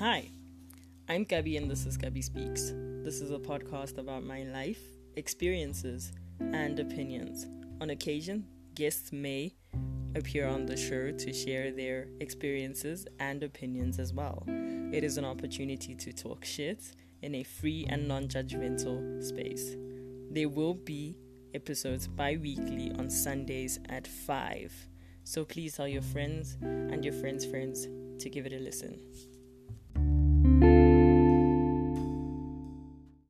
Hi, I'm Gabby, and this is Gabby Speaks. This is a podcast about my life, experiences, and opinions. On occasion, guests may appear on the show to share their experiences and opinions as well. It is an opportunity to talk shit in a free and non judgmental space. There will be episodes bi weekly on Sundays at 5. So please tell your friends and your friends' friends to give it a listen.